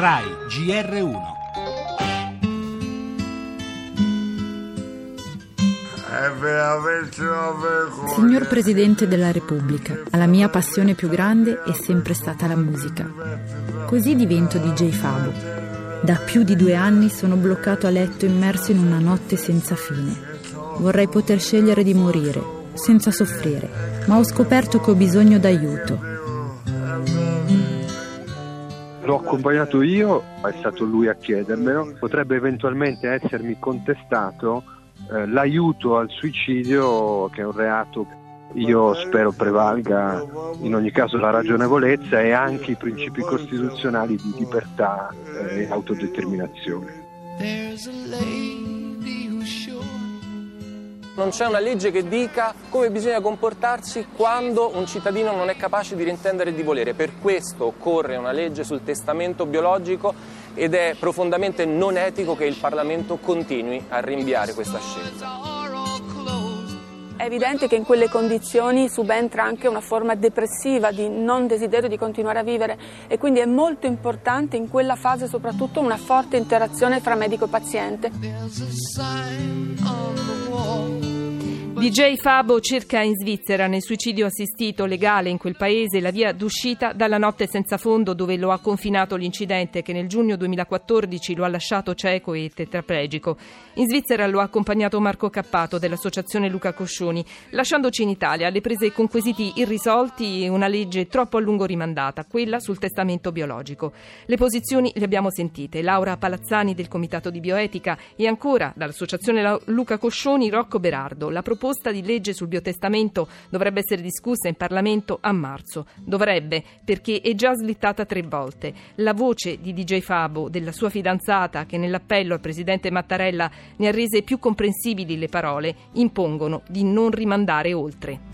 RAI GR1 Signor Presidente della Repubblica, la mia passione più grande è sempre stata la musica. Così divento DJ Fabo. Da più di due anni sono bloccato a letto immerso in una notte senza fine. Vorrei poter scegliere di morire, senza soffrire, ma ho scoperto che ho bisogno d'aiuto. L'ho accompagnato io, è stato lui a chiedermelo, potrebbe eventualmente essermi contestato eh, l'aiuto al suicidio, che è un reato io spero prevalga in ogni caso la ragionevolezza e anche i principi costituzionali di libertà e autodeterminazione. Non c'è una legge che dica come bisogna comportarsi quando un cittadino non è capace di riintendere e di volere. Per questo occorre una legge sul testamento biologico ed è profondamente non etico che il Parlamento continui a rinviare questa scelta. Evidente che in quelle condizioni subentra anche una forma depressiva di non desiderio di continuare a vivere e quindi è molto importante in quella fase soprattutto una forte interazione tra medico e paziente. DJ Fabo cerca in Svizzera, nel suicidio assistito legale in quel paese, la via d'uscita dalla notte senza fondo dove lo ha confinato l'incidente che nel giugno 2014 lo ha lasciato cieco e tetraplegico. In Svizzera lo ha accompagnato Marco Cappato dell'associazione Luca Coscioni, lasciandoci in Italia alle prese con quesiti irrisolti e una legge troppo a lungo rimandata, quella sul testamento biologico. Le posizioni le abbiamo sentite, Laura Palazzani del Comitato di Bioetica e ancora dall'associazione Luca Coscioni Rocco Berardo. La proposta proposta di legge sul biotestamento dovrebbe essere discussa in Parlamento a marzo. Dovrebbe, perché è già slittata tre volte. La voce di DJ Fabo, della sua fidanzata, che nell'appello al presidente Mattarella ne ha rese più comprensibili le parole, impongono di non rimandare oltre.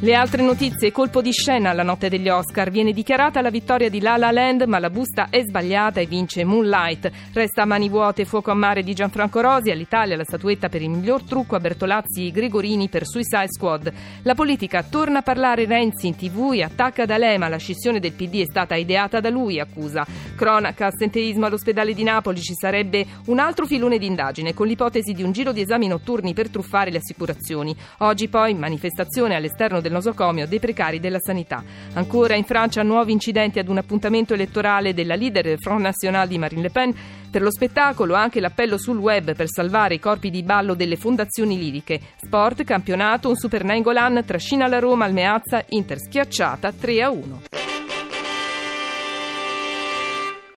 Le altre notizie, colpo di scena alla notte degli Oscar, viene dichiarata la vittoria di La La Land ma la busta è sbagliata e vince Moonlight. Resta a mani vuote Fuoco a mare di Gianfranco Rosi, all'Italia la statuetta per il miglior trucco a Bertolazzi e Gregorini per Suicide Squad. La politica torna a parlare Renzi in tv e attacca D'Alema, la scissione del PD è stata ideata da lui, accusa. Cronaca, assenteismo all'ospedale di Napoli, ci sarebbe un altro filone di indagine con l'ipotesi di un giro di esami notturni per truffare le assicurazioni. Oggi poi manifestazione all'esterno del del nosocomio dei precari della sanità. Ancora in Francia nuovi incidenti ad un appuntamento elettorale della leader del Front National di Marine Le Pen. Per lo spettacolo anche l'appello sul web per salvare i corpi di ballo delle fondazioni liriche. Sport, campionato, un Super Nangolan trascina la Roma al Meazza, Inter schiacciata 3 a 1.